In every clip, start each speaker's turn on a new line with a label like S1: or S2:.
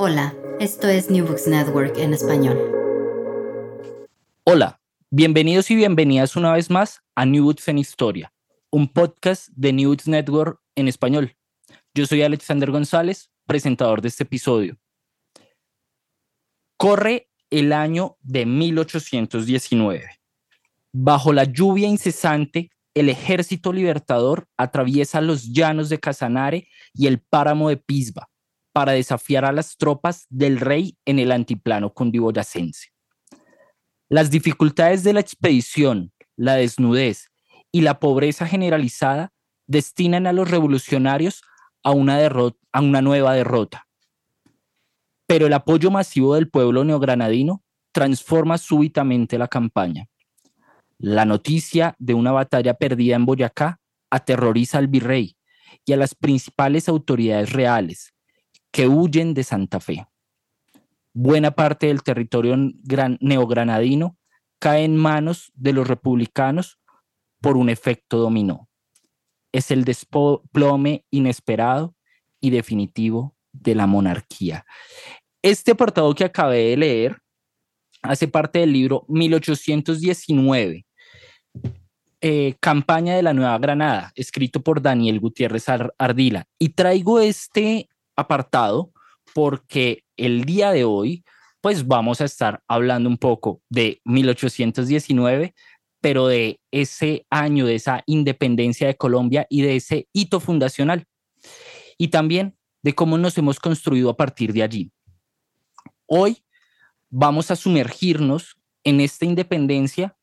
S1: Hola, esto es New Books Network en español.
S2: Hola, bienvenidos y bienvenidas una vez más a New Books en Historia, un podcast de New Books Network en español. Yo soy Alexander González, presentador de este episodio. Corre el año de 1819. Bajo la lluvia incesante, el ejército libertador atraviesa los llanos de Casanare y el páramo de Pisba para desafiar a las tropas del rey en el antiplano cundiboyacense. Las dificultades de la expedición, la desnudez y la pobreza generalizada destinan a los revolucionarios a una, a una nueva derrota. Pero el apoyo masivo del pueblo neogranadino transforma súbitamente la campaña. La noticia de una batalla perdida en Boyacá aterroriza al virrey y a las principales autoridades reales, que huyen de Santa Fe. Buena parte del territorio neogranadino cae en manos de los republicanos por un efecto dominó. Es el desplome inesperado y definitivo de la monarquía. Este apartado que acabé de leer hace parte del libro 1819, eh, Campaña de la Nueva Granada, escrito por Daniel Gutiérrez Ardila. Y traigo este apartado porque el día de hoy, pues vamos a estar hablando un poco de 1819, pero de ese año, de esa independencia de Colombia y de ese hito fundacional. Y también de cómo nos hemos construido a partir de allí. Hoy vamos a sumergirnos en esta independencia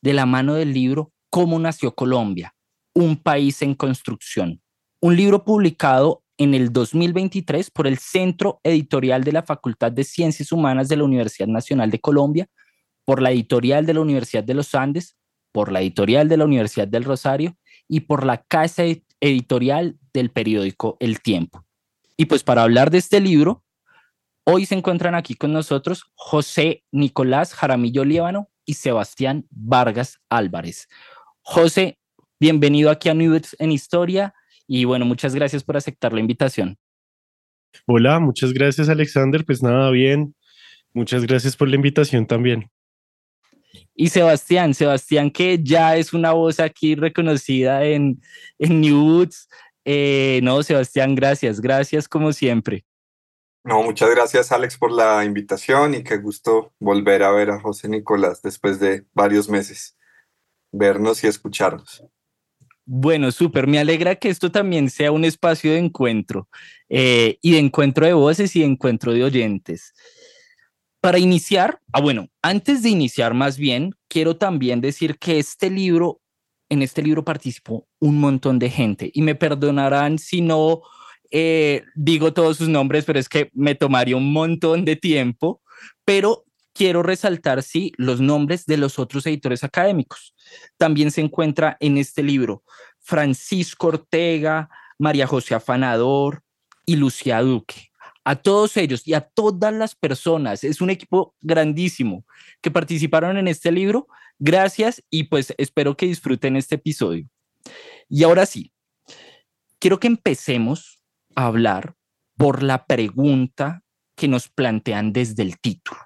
S2: de la mano del libro Cómo nació Colombia, un país en construcción. Un libro publicado en el 2023 por el Centro Editorial de la Facultad de Ciencias Humanas de la Universidad Nacional de Colombia, por la editorial de la Universidad de los Andes, por la editorial de la Universidad del Rosario y por la casa editorial del periódico El Tiempo. Y pues para hablar de este libro, hoy se encuentran aquí con nosotros José Nicolás Jaramillo Líbano y Sebastián Vargas Álvarez. José, bienvenido aquí a Nubes en Historia. Y bueno, muchas gracias por aceptar la invitación.
S3: Hola, muchas gracias Alexander. Pues nada, bien. Muchas gracias por la invitación también.
S2: Y Sebastián, Sebastián que ya es una voz aquí reconocida en, en New eh, no, Sebastián, gracias, gracias como siempre.
S4: No, muchas gracias Alex por la invitación y qué gusto volver a ver a José Nicolás después de varios meses, vernos y escucharnos.
S2: Bueno, súper. Me alegra que esto también sea un espacio de encuentro eh, y de encuentro de voces y de encuentro de oyentes. Para iniciar, ah, bueno, antes de iniciar más bien, quiero también decir que este libro, en este libro participó un montón de gente y me perdonarán si no eh, digo todos sus nombres, pero es que me tomaría un montón de tiempo, pero quiero resaltar, sí, los nombres de los otros editores académicos. También se encuentra en este libro Francisco Ortega, María José Afanador y Lucía Duque. A todos ellos y a todas las personas, es un equipo grandísimo que participaron en este libro. Gracias y pues espero que disfruten este episodio. Y ahora sí, quiero que empecemos a hablar por la pregunta que nos plantean desde el título,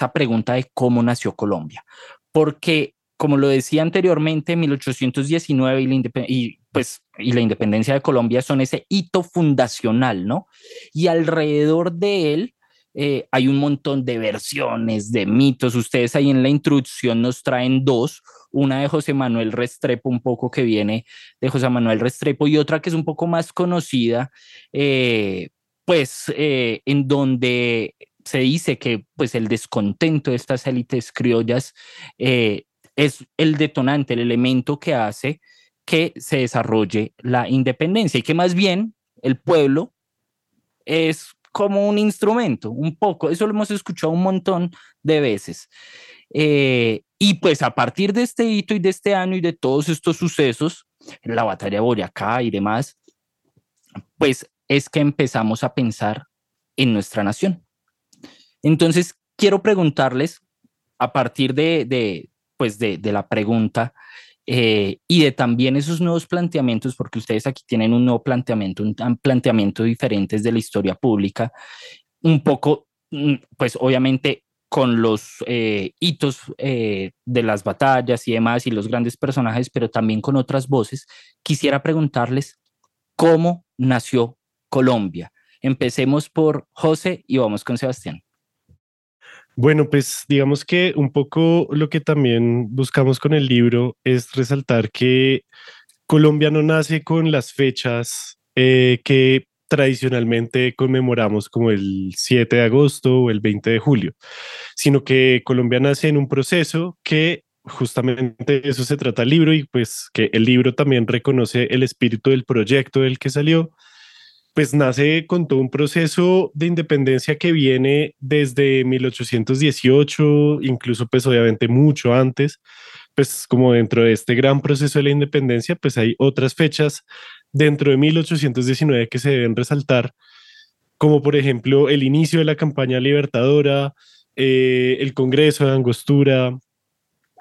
S2: esa pregunta de cómo nació Colombia, porque como lo decía anteriormente, 1819 y la, y, pues, y la independencia de Colombia son ese hito fundacional, ¿no? Y alrededor de él eh, hay un montón de versiones, de mitos. Ustedes ahí en la introducción nos traen dos, una de José Manuel Restrepo, un poco que viene de José Manuel Restrepo, y otra que es un poco más conocida, eh, pues eh, en donde se dice que pues el descontento de estas élites criollas es el detonante, el elemento que hace que se desarrolle la independencia y que más bien el pueblo es como un instrumento, un poco. Eso lo hemos escuchado un montón de veces. Eh, y pues a partir de este hito y de este año y de todos estos sucesos, la batalla de Boyacá y demás, pues es que empezamos a pensar en nuestra nación. Entonces, quiero preguntarles, a partir de, pues de la pregunta, eh, y de también esos nuevos planteamientos, porque ustedes aquí tienen un nuevo planteamiento, un, planteamiento diferente de la historia pública, un poco, mm, pues obviamente con los eh, hitos eh, de las batallas y demás y los grandes personajes, pero también con otras voces, quisiera preguntarles cómo nació Colombia. Empecemos por José y vamos con Sebastián.
S3: Bueno, pues digamos que un poco lo que también buscamos con el libro es resaltar que Colombia no nace con las fechas eh, que tradicionalmente conmemoramos como el 7 de agosto o el 20 de julio, sino que Colombia nace en un proceso que justamente eso se trata el libro y pues que el libro también reconoce el espíritu del proyecto del que salió pues nace con todo un proceso de independencia que viene desde 1818, incluso pues obviamente mucho antes, pues como dentro de este gran proceso de la independencia, pues hay otras fechas dentro de 1819 que se deben resaltar, como por ejemplo el inicio de la campaña libertadora, eh, el Congreso de Angostura,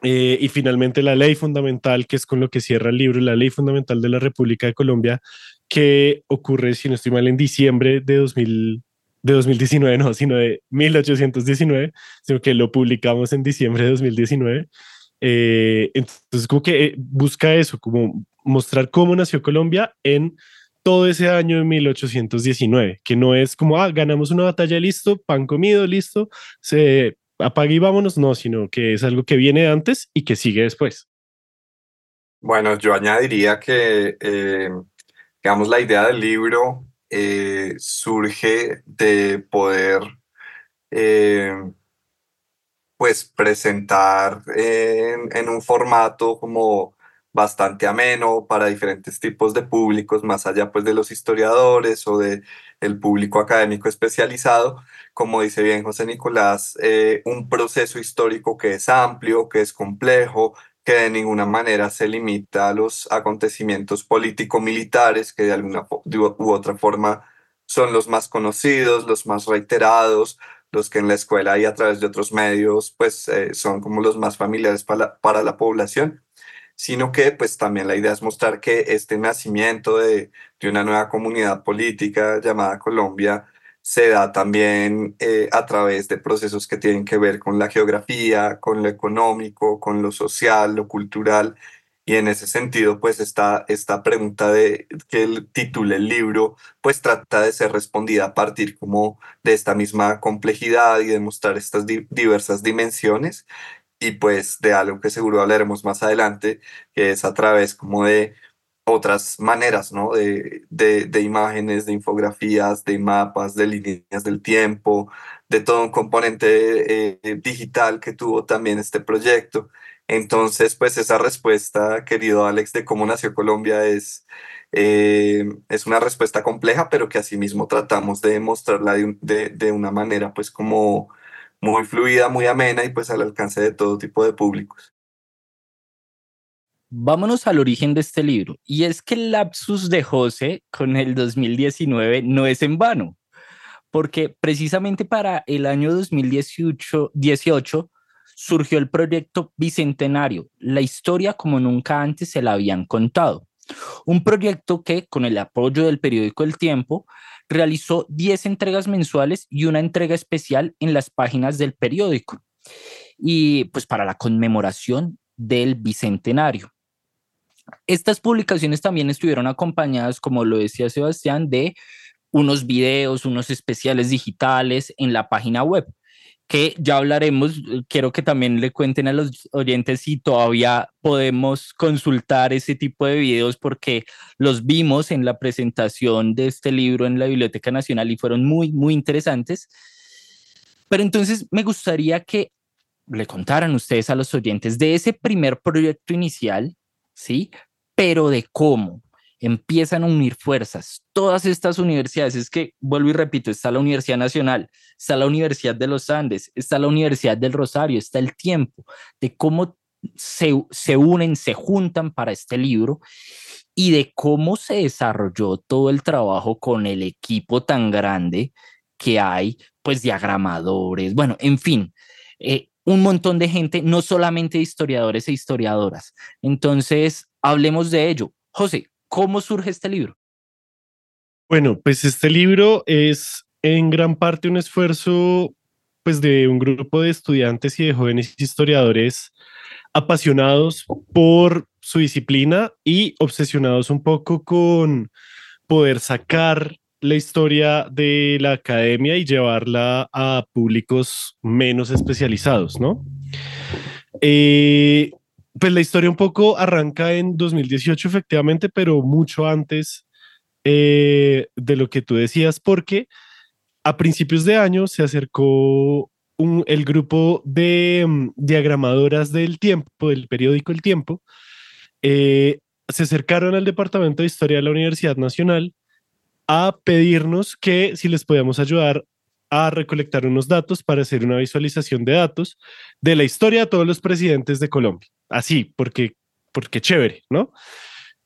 S3: eh, y finalmente la ley fundamental, que es con lo que cierra el libro, la ley fundamental de la República de Colombia, que ocurre, si no estoy mal, en diciembre de, 2000, de 2019, no, sino de 1819, sino que lo publicamos en diciembre de 2019. Eh, entonces, como que eh, busca eso, como mostrar cómo nació Colombia en todo ese año de 1819, que no es como, ah, ganamos una batalla, listo, pan comido, listo, se apague y vámonos, no, sino que es algo que viene antes y que sigue después.
S4: Bueno, yo añadiría que eh, digamos, la idea del libro eh, surge de poder, eh, pues, presentar en, en, un formato como bastante ameno para diferentes tipos de públicos, más allá pues de los historiadores o de público académico especializado, como dice bien José Nicolás, eh, un proceso histórico que es amplio, que es complejo, que de ninguna manera se limita a los acontecimientos político-militares que de alguna u otra forma son los más conocidos, los más reiterados, los que en la escuela y a través de otros medios pues eh, son como los más familiares para para la población, sino que pues también la idea es mostrar que este nacimiento de, de una nueva comunidad política llamada Colombia se da también eh, a través de procesos que tienen que ver con la geografía, con lo económico, con lo social, lo cultural. Y en ese sentido, pues esta, esta pregunta de que el titule el libro, pues trata de ser respondida a partir como de esta misma complejidad y de mostrar estas diversas dimensiones y pues de algo que seguro hablaremos más adelante, que es a través como de otras maneras, ¿no? De, de, imágenes, de infografías, de mapas, de líneas del tiempo, de todo un componente eh, digital que tuvo también este proyecto. Entonces, pues esa respuesta, querido Alex, de cómo nació Colombia es, eh, es una respuesta compleja, pero que asimismo tratamos de mostrarla de, de una manera, pues como muy fluida, muy amena y pues al alcance de todo tipo de públicos.
S2: Vámonos al origen de este libro, y es que el lapsus de José con el 2019 no es en vano, porque precisamente para el año 2018 18, surgió el proyecto Bicentenario, la historia como nunca antes se la habían contado. Un proyecto que, con el apoyo del periódico El Tiempo, realizó 10 entregas mensuales y una entrega especial en las páginas del periódico. Y pues para la conmemoración del Bicentenario. Estas publicaciones también estuvieron acompañadas, como lo decía Sebastián, de unos videos, unos especiales digitales en la página web que ya hablaremos. Quiero que también le cuenten a los oyentes si todavía podemos consultar ese tipo de videos porque los vimos en la presentación de este libro en la Biblioteca Nacional y fueron muy, muy interesantes. Pero entonces me gustaría que le contaran ustedes a los oyentes de ese primer proyecto inicial, ¿sí? Pero de cómo, empiezan a unir fuerzas. Todas estas universidades, es que vuelvo y repito, está la Universidad Nacional, está la Universidad de los Andes, está la Universidad del Rosario, está el tiempo de cómo se, se unen, se juntan para este libro y de cómo se desarrolló todo el trabajo con el equipo tan grande que hay, pues diagramadores, bueno, en fin, eh, un montón de gente, no solamente historiadores e historiadoras. Entonces, hablemos de ello. José, ¿Cómo surge este libro?
S3: Bueno, pues este libro es en gran parte un esfuerzo pues de un grupo de estudiantes y de jóvenes historiadores apasionados por su disciplina y obsesionados un poco con poder sacar la historia de la academia y llevarla a públicos menos especializados, ¿no? Eh, pues la historia un poco arranca en 2018 efectivamente, pero mucho antes eh, de lo que tú decías, porque a principios de año se acercó el grupo de mm, diagramadoras del tiempo, del periódico El Tiempo, eh, se acercaron al Departamento de Historia de la Universidad Nacional a pedirnos que si les podíamos ayudar a recolectar unos datos para hacer una visualización de datos de la historia de todos los presidentes de Colombia. Así, porque, porque chévere, ¿no?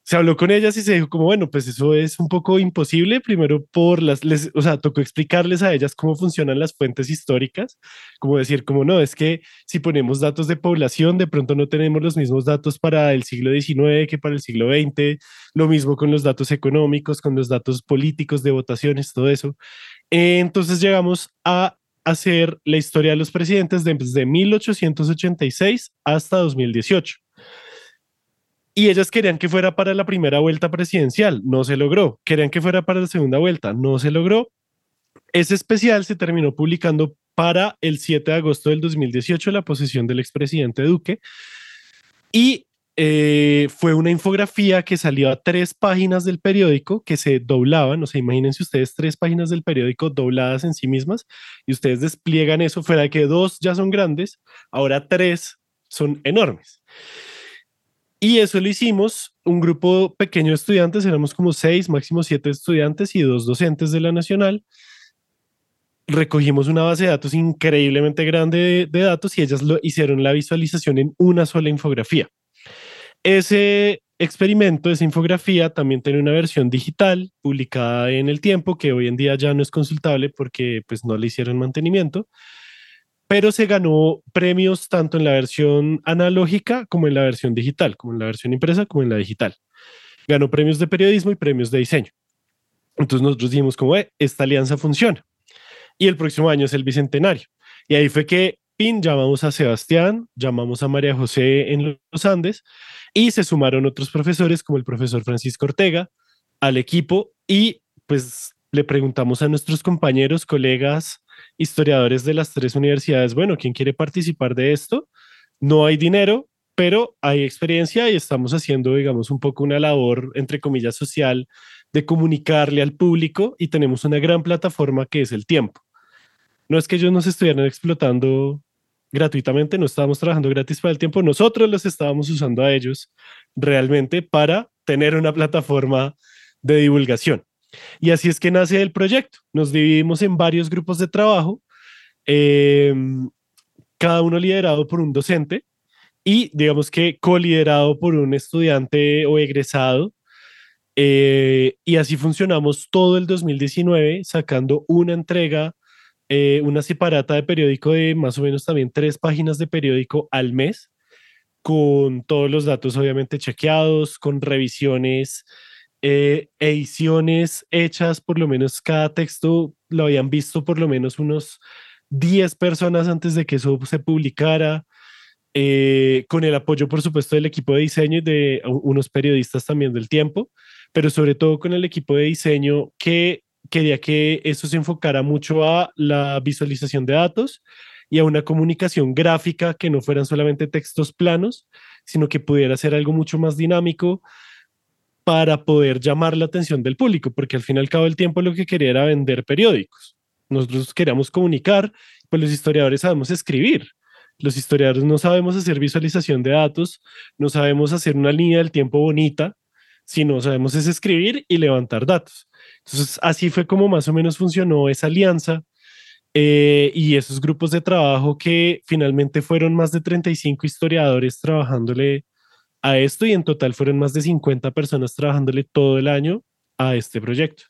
S3: Se habló con ellas y se dijo como, bueno, pues eso es un poco imposible, primero por las, les, o sea, tocó explicarles a ellas cómo funcionan las fuentes históricas, como decir, como no, es que si ponemos datos de población, de pronto no tenemos los mismos datos para el siglo XIX que para el siglo XX, lo mismo con los datos económicos, con los datos políticos de votaciones, todo eso. Entonces llegamos a hacer la historia de los presidentes desde 1886 hasta 2018. Y ellas querían que fuera para la primera vuelta presidencial, no se logró. Querían que fuera para la segunda vuelta, no se logró. Ese especial se terminó publicando para el 7 de agosto del 2018, la posesión del expresidente Duque. Y eh, fue una infografía que salió a tres páginas del periódico que se doblaban, o sea, imagínense ustedes tres páginas del periódico dobladas en sí mismas y ustedes despliegan eso, fuera de que dos ya son grandes, ahora tres son enormes. Y eso lo hicimos un grupo pequeño de estudiantes, éramos como seis, máximo siete estudiantes y dos docentes de la Nacional. Recogimos una base de datos increíblemente grande de, de datos y ellas lo hicieron la visualización en una sola infografía. Ese experimento, esa infografía, también tiene una versión digital publicada en el tiempo, que hoy en día ya no es consultable porque pues no le hicieron mantenimiento, pero se ganó premios tanto en la versión analógica como en la versión digital, como en la versión impresa como en la digital. Ganó premios de periodismo y premios de diseño. Entonces nosotros dijimos como, esta alianza funciona. Y el próximo año es el bicentenario. Y ahí fue que PIN llamamos a Sebastián, llamamos a María José en los Andes y se sumaron otros profesores como el profesor Francisco Ortega al equipo y pues le preguntamos a nuestros compañeros, colegas, historiadores de las tres universidades, bueno, ¿quién quiere participar de esto? No hay dinero, pero hay experiencia y estamos haciendo, digamos, un poco una labor, entre comillas, social de comunicarle al público y tenemos una gran plataforma que es el tiempo. No es que ellos nos estuvieran explotando gratuitamente, no estábamos trabajando gratis para el tiempo, nosotros los estábamos usando a ellos realmente para tener una plataforma de divulgación. Y así es que nace el proyecto. Nos dividimos en varios grupos de trabajo, em, cada uno liderado por un docente y digamos que co-liderado por un estudiante o egresado. Eh, y así funcionamos todo el 2019, sacando una entrega eh, una separata de periódico de más o menos también tres páginas de periódico al mes, con todos los datos obviamente chequeados, con revisiones, eh, ediciones hechas, por lo menos cada texto lo habían visto por lo menos unos 10 personas antes de que eso se publicara. Eh, con el apoyo, por supuesto, del equipo de diseño y de unos periodistas también del tiempo, pero sobre todo con el equipo de diseño que quería que eso se enfocara mucho a la visualización de datos y a una comunicación gráfica que no fueran solamente textos planos, sino que pudiera ser algo mucho más dinámico para poder llamar la atención del público, porque al fin y al cabo el tiempo lo que quería era vender periódicos. Nosotros queríamos comunicar, pues los historiadores sabemos escribir. Los historiadores no sabemos hacer visualización de datos, no sabemos hacer una línea del tiempo bonita, sino sabemos es escribir y levantar datos. Entonces, así fue como más o menos funcionó esa alianza eh, y esos grupos de trabajo que finalmente fueron más de 35 historiadores trabajándole a esto y en total fueron más de 50 personas trabajándole todo el año a este proyecto.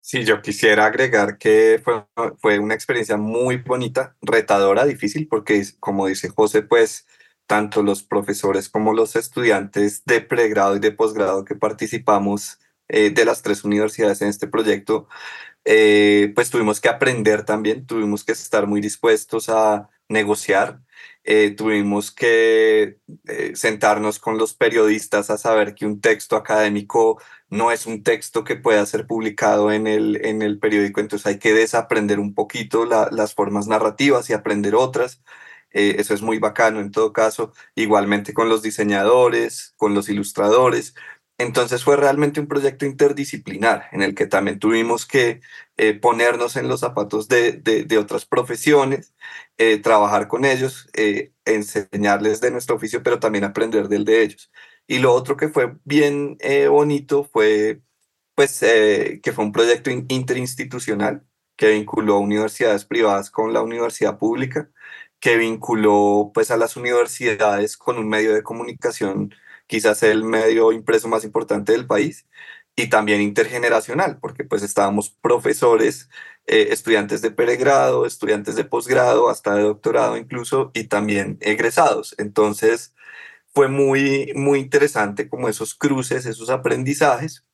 S4: Sí, yo quisiera agregar que fue, fue una experiencia muy bonita, retadora, difícil, porque como dice José, pues tanto los profesores como los estudiantes de pregrado y de posgrado que participamos eh, de las tres universidades en este proyecto, eh, pues tuvimos que aprender también, tuvimos que estar muy dispuestos a negociar, eh, tuvimos que sentarnos con los periodistas a saber que un texto académico no es un texto que pueda ser publicado en el, en el periódico, entonces hay que desaprender un poquito las formas narrativas y aprender otras. eso es muy bacano en todo caso, igualmente con los diseñadores, con los ilustradores, entonces fue realmente un proyecto interdisciplinar en el que también tuvimos que eh, ponernos en los zapatos de, otras profesiones, eh, trabajar con ellos, eh, enseñarles de nuestro oficio, pero también aprender del de ellos. Y lo otro que fue bien bonito fue pues, que fue un proyecto interinstitucional que vinculó universidades privadas con la universidad pública, que vinculó pues, a las universidades con un medio de comunicación quizás el medio impreso más importante del país y también intergeneracional, porque pues estábamos profesores, eh, estudiantes de pregrado, estudiantes de posgrado, hasta de doctorado incluso, y también egresados. Entonces fue muy, muy interesante como esos cruces, esos aprendizajes.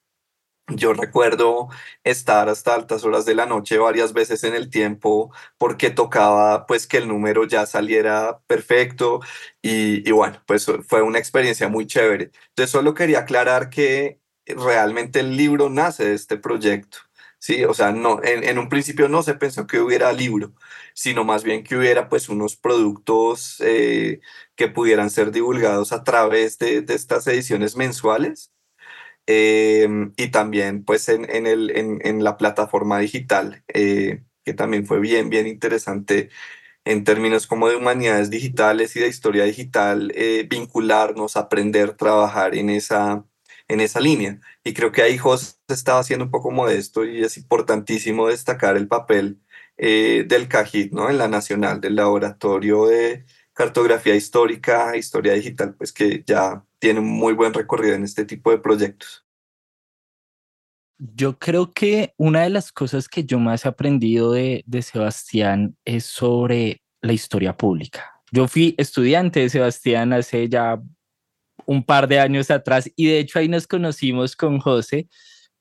S4: Yo recuerdo estar hasta altas horas de la noche varias veces en el tiempo porque tocaba pues que el número ya saliera perfecto y, bueno, pues fue una experiencia muy chévere. Entonces solo quería aclarar que realmente el libro nace de este proyecto. Sí, o sea, no, en, un principio no se pensó que hubiera libro, sino más bien que hubiera pues unos productos eh, que pudieran ser divulgados a través de, de estas ediciones mensuales Em, y también pues en, en, el, en, la plataforma digital, eh, que también fue bien, bien interesante en términos como de humanidades digitales y de historia digital, eh, vincularnos, aprender, trabajar en esa, en esa línea. Y creo que ahí José estaba haciendo un poco modesto y es importantísimo destacar el papel eh, del CAJIT, ¿no? En la nacional, del laboratorio de cartografía histórica, historia digital, pues que ya tiene un muy buen recorrido en este tipo de proyectos.
S2: Yo creo que una de las cosas que yo más he aprendido de, de Sebastián es sobre la historia pública. Yo fui estudiante de Sebastián hace ya un par de años atrás y de hecho ahí nos conocimos con José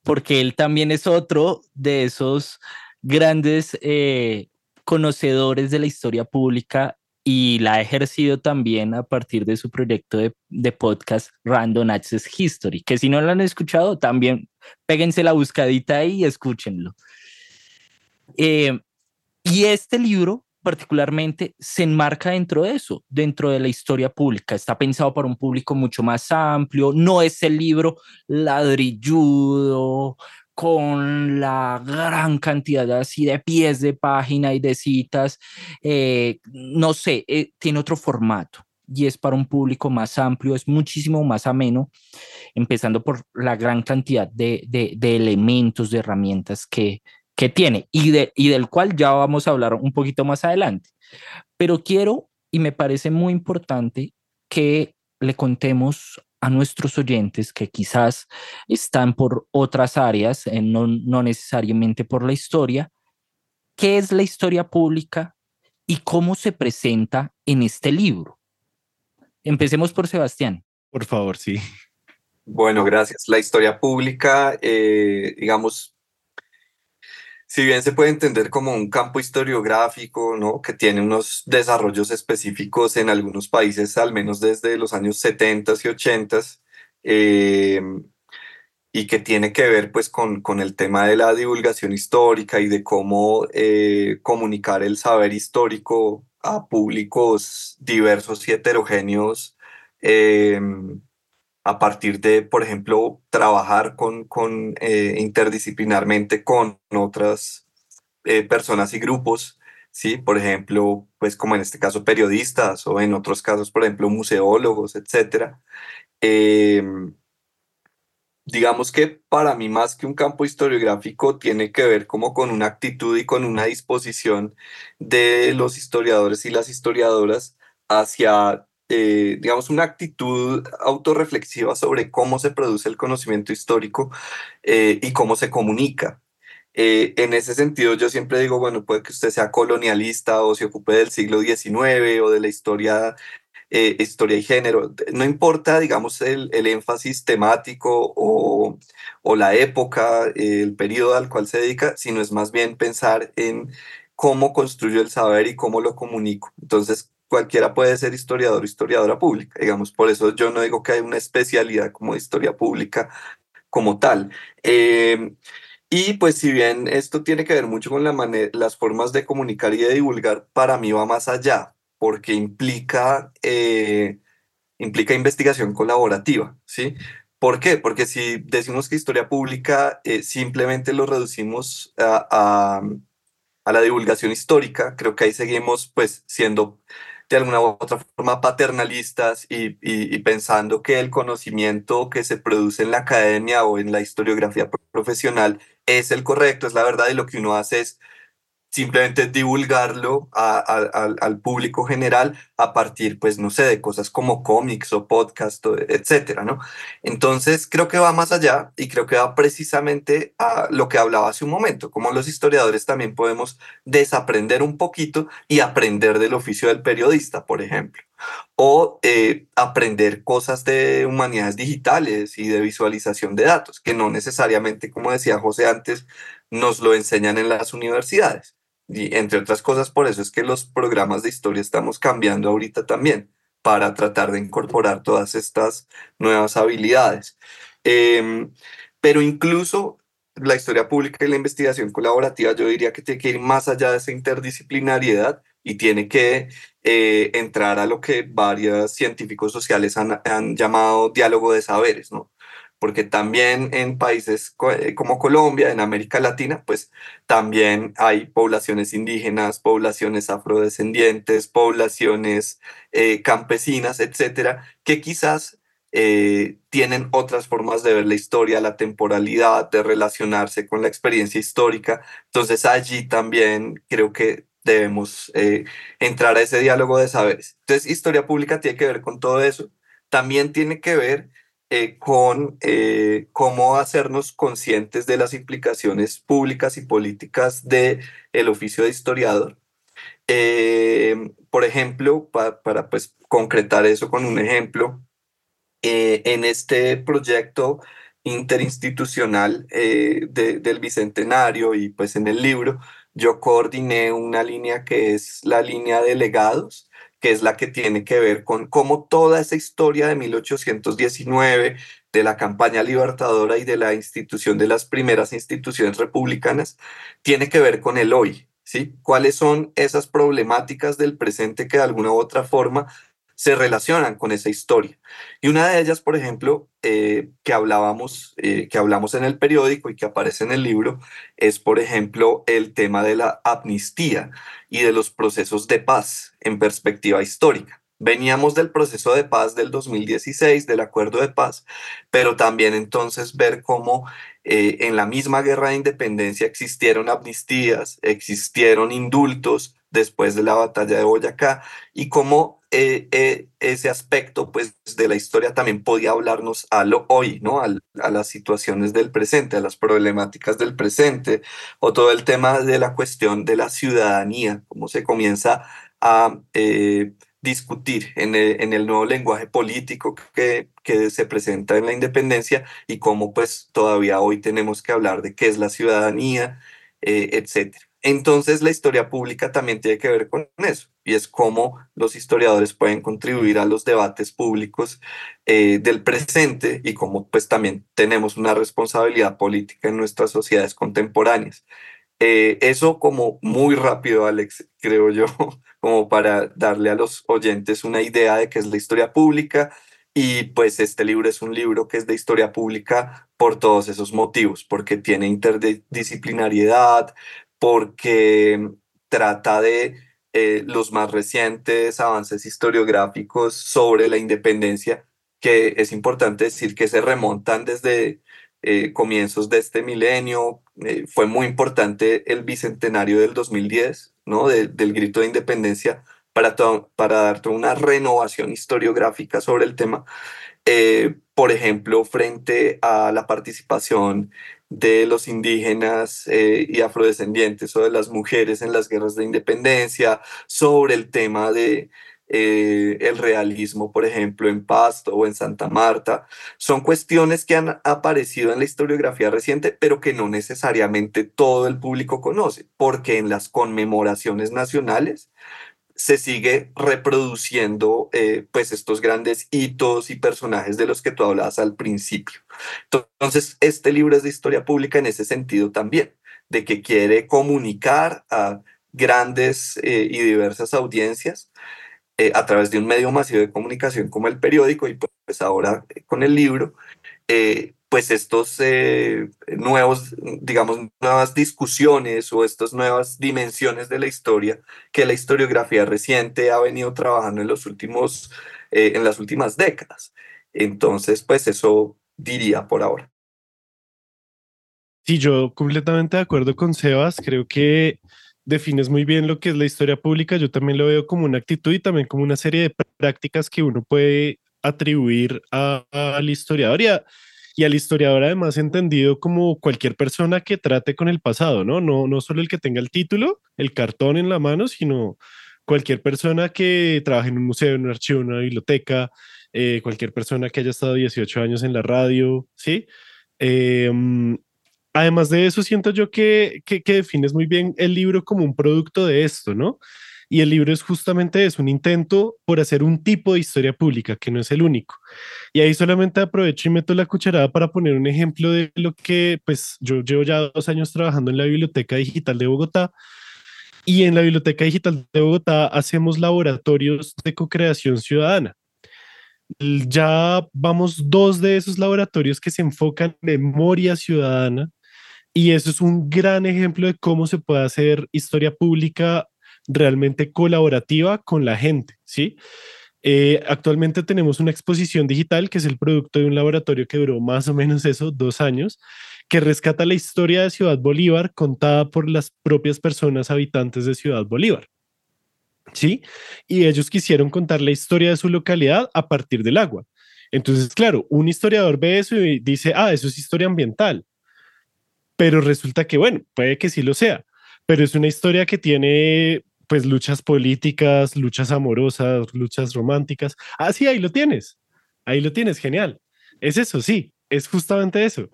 S2: porque él también es otro de esos grandes eh, conocedores de la historia pública y la ha ejercido también a partir de su proyecto de, podcast Random Access History, que si no lo han escuchado, también péguense la buscadita ahí y escúchenlo. Eh, y este libro particularmente se enmarca dentro de eso, dentro de la historia pública. Está pensado para un público mucho más amplio, no es el libro ladrilludo, con la gran cantidad así de pies de página y de citas, eh, no sé, eh, tiene otro formato y es para un público más amplio, es muchísimo más ameno, empezando por la gran cantidad de, de, elementos, de herramientas que, que tiene y, de, y del cual ya vamos a hablar un poquito más adelante. Pero quiero, y me parece muy importante, que le contemos a nuestros oyentes que quizás están por otras áreas, eh, no, no necesariamente por la historia, qué es la historia pública y cómo se presenta en este libro. Empecemos por Sebastián.
S3: Por favor, sí.
S4: Bueno, gracias. La historia pública, eh, digamos, si bien se puede entender como un campo historiográfico, ¿no? que tiene unos desarrollos específicos en algunos países, al menos desde los años 70 y 80, eh, y que tiene que ver pues con, con el tema de la divulgación histórica y de cómo eh, comunicar el saber histórico a públicos diversos y heterogéneos em, a partir de, por ejemplo, trabajar con, con eh, interdisciplinarmente con otras eh, personas y grupos, ¿sí? Por ejemplo, pues como en este caso periodistas o en otros casos, por ejemplo, museólogos, etcétera. Em, digamos que para mí más que un campo historiográfico tiene que ver como con una actitud y con una disposición de los historiadores y las historiadoras hacia, eh, digamos, una actitud autorreflexiva sobre cómo se produce el conocimiento histórico eh, y cómo se comunica. Eh, en ese sentido, yo siempre digo, bueno, puede que usted sea colonialista o se ocupe del siglo XIX o de la historia eh, historia y género. No importa, digamos, el, el énfasis temático o, o, la época, el periodo al cual se dedica, sino es más bien pensar en cómo construyo el saber y cómo lo comunico. Entonces, cualquiera puede ser historiador o historiadora pública, digamos, por eso yo no digo que hay una especialidad como historia pública como tal. Eh, y pues si bien esto tiene que ver mucho con la las formas de comunicar y de divulgar, para mí va más allá porque implica, eh, implica investigación colaborativa, ¿sí? ¿Por qué? Porque si decimos que historia pública eh, simplemente lo reducimos a, a, la divulgación histórica, creo que ahí seguimos pues siendo de alguna u otra forma paternalistas y, y, pensando que el conocimiento que se produce en la academia o en la historiografía profesional es el correcto, es la verdad y lo que uno hace es simplemente divulgarlo al público general a partir, pues, no sé, de cosas como cómics o podcast, etcétera, ¿no? Entonces, creo que va más allá y creo que va precisamente a lo que hablaba hace un momento, como los historiadores también podemos desaprender un poquito y aprender del oficio del periodista, por ejemplo o eh, aprender cosas de humanidades digitales y de visualización de datos, que no necesariamente, como decía José antes, nos lo enseñan en las universidades. Y entre otras cosas, por eso es que los programas de historia estamos cambiando ahorita también para tratar de incorporar todas estas nuevas habilidades. Em, pero incluso la historia pública y la investigación colaborativa, yo diría que tiene que ir más allá de esa interdisciplinariedad y tiene que eh, entrar a lo que varios científicos sociales han, han llamado diálogo de saberes, ¿no? Porque también en países eh, como Colombia, en América Latina, pues también hay poblaciones indígenas, poblaciones afrodescendientes, poblaciones eh, campesinas, etcétera, que quizás eh, tienen otras formas de ver la historia, la temporalidad, de relacionarse con la experiencia histórica. Entonces allí también creo que debemos entrar a ese diálogo de saberes. Entonces, historia pública tiene que ver con todo eso. También tiene que ver eh, con eh, cómo hacernos conscientes de las implicaciones públicas y políticas del el oficio de historiador. Eh, por ejemplo, para pues, concretar eso con un ejemplo, en este proyecto interinstitucional del Bicentenario y pues en el libro, yo coordiné una línea que es la línea de legados, que es la que tiene que ver con cómo toda esa historia de 1819, de la campaña libertadora y de la institución de las primeras instituciones republicanas, tiene que ver con el hoy, ¿sí? ¿Cuáles son esas problemáticas del presente que de alguna u otra forma se relacionan con esa historia. Y una de ellas, por ejemplo, eh, que, hablábamos, eh, que hablamos en el periódico y que aparece en el libro, es, por ejemplo, el tema de la amnistía y de los procesos de paz en perspectiva histórica. Veníamos del proceso de paz del 2016, del acuerdo de paz, pero también entonces ver cómo eh, en la misma guerra de independencia existieron amnistías, existieron indultos después de la batalla de Boyacá y cómo eh, eh, ese aspecto pues, de la historia también podía hablarnos a lo hoy, ¿no? a las situaciones del presente, a las problemáticas del presente, o todo el tema de la cuestión de la ciudadanía, cómo se comienza a eh, discutir en el, nuevo lenguaje político que, que se presenta en la independencia y cómo pues todavía hoy tenemos que hablar de qué es la ciudadanía, etcétera. Entonces la historia pública también tiene que ver con eso y es cómo los historiadores pueden contribuir a los debates públicos eh, del presente y cómo pues también tenemos una responsabilidad política en nuestras sociedades contemporáneas. Eh, eso como muy rápido, Alex, creo yo, como para darle a los oyentes una idea de qué es la historia pública. Y pues este libro es un libro que es de historia pública por todos esos motivos, porque tiene interdisciplinariedad, porque trata de eh, los más recientes avances historiográficos sobre la independencia, que es importante decir que se remontan desde eh, comienzos de este milenio. Eh, fue muy importante el bicentenario del 2010, ¿no? del grito de independencia para, para dar toda una renovación historiográfica sobre el tema. por ejemplo, frente a la participación de los indígenas eh, y afrodescendientes o de las mujeres en las guerras de independencia, sobre el tema de eh, el realismo, por ejemplo, en Pasto o en Santa Marta. Son cuestiones que han aparecido en la historiografía reciente, pero que no necesariamente todo el público conoce, porque en las conmemoraciones nacionales se sigue reproduciendo eh, pues estos grandes hitos y personajes de los que tú hablabas al principio. Entonces, este libro es de historia pública en ese sentido también, de que quiere comunicar a grandes eh, y diversas audiencias eh, a través de un medio masivo de comunicación como el periódico y pues ahora con el libro, pues estos eh, nuevos, digamos, nuevas discusiones o estas nuevas dimensiones de la historia que la historiografía reciente ha venido trabajando en los últimos, eh, en las últimas décadas. Entonces, pues eso diría por ahora.
S3: Sí, yo completamente de acuerdo con Sebas. Creo que defines muy bien lo que es la historia pública. Yo también lo veo como una actitud y también como una serie de prácticas que uno puede atribuir al historiador y al historiador además entendido como cualquier persona que trate con el pasado, ¿no? No, no solo el que tenga el título, el cartón en la mano, sino cualquier persona que trabaje en un museo, en un archivo, en una biblioteca, eh, cualquier persona que haya estado 18 años en la radio, ¿sí? Em, además de eso, siento yo que, que, que defines muy bien el libro como un producto de esto, ¿no? Y el libro es justamente eso, un intento por hacer un tipo de historia pública, que no es el único. Y ahí solamente aprovecho y meto la cucharada para poner un ejemplo de lo que, pues yo llevo ya dos años trabajando en la Biblioteca Digital de Bogotá. Y en la Biblioteca Digital de Bogotá hacemos laboratorios de co-creación ciudadana. Ya vamos dos de esos laboratorios que se enfocan en memoria ciudadana y eso es un gran ejemplo de cómo se puede hacer historia pública realmente colaborativa con la gente, ¿sí? Eh, actualmente tenemos una exposición digital que es el producto de un laboratorio que duró más o menos eso, dos años, que rescata la historia de Ciudad Bolívar contada por las propias personas habitantes de Ciudad Bolívar. ¿Sí? Y ellos quisieron contar la historia de su localidad a partir del agua. Entonces, claro, un historiador ve eso y dice, ah, eso es historia ambiental. Pero resulta que, bueno, puede que sí lo sea, pero es una historia que tiene pues luchas políticas, luchas amorosas, luchas románticas. Ah, sí, ahí lo tienes. Ahí lo tienes, genial. Es eso, sí, es justamente eso.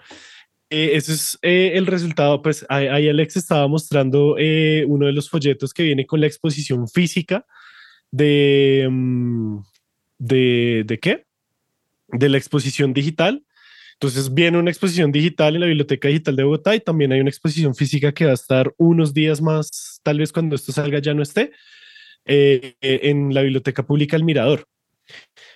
S3: Eh, es eh, el resultado, pues ahí Alex estaba mostrando eh, uno de los folletos que viene con la exposición física de, mm, de, ¿de qué? De la exposición digital entonces viene una exposición digital en la Biblioteca Digital de Bogotá y también hay una exposición física que va a estar unos días más, tal vez cuando esto salga ya no esté, eh, en la Biblioteca Pública El Mirador,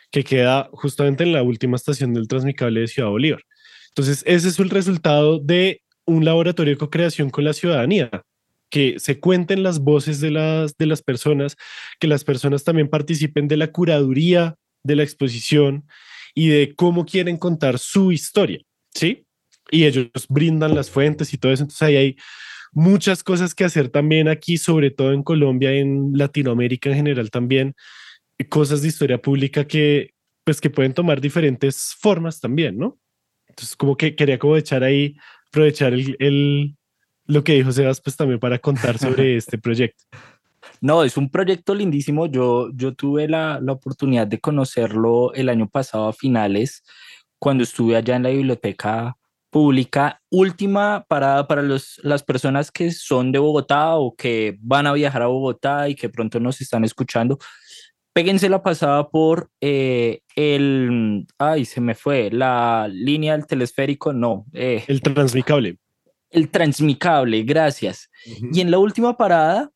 S3: que queda justamente en la última estación del Transmicable de Ciudad Bolívar. Entonces ese es el resultado de un laboratorio de co-creación con la ciudadanía, que se cuenten las voces de las, de las personas, que las personas también participen de la curaduría de la exposición y de cómo quieren contar su historia, ¿sí? Y ellos brindan las fuentes y todo eso. Entonces ahí hay muchas cosas que hacer también aquí, sobre todo en Colombia, en Latinoamérica en general también, cosas de historia pública que, pues, que pueden tomar diferentes formas también, ¿no? Entonces, como que quería como echar ahí, aprovechar el, el lo que dijo Sebas, pues también para contar sobre este proyecto.
S2: No, es un proyecto lindísimo. Yo, yo tuve la, la, oportunidad de conocerlo el año pasado a finales, cuando estuve allá en la biblioteca pública. Última parada para los, las personas que son de Bogotá o que van a viajar a Bogotá y que pronto nos están escuchando. Péguense la pasada por eh, el, ay, se me fue, la línea del telesférico, no.
S3: Eh, el transmicable.
S2: El transmicable, gracias. Y en la última parada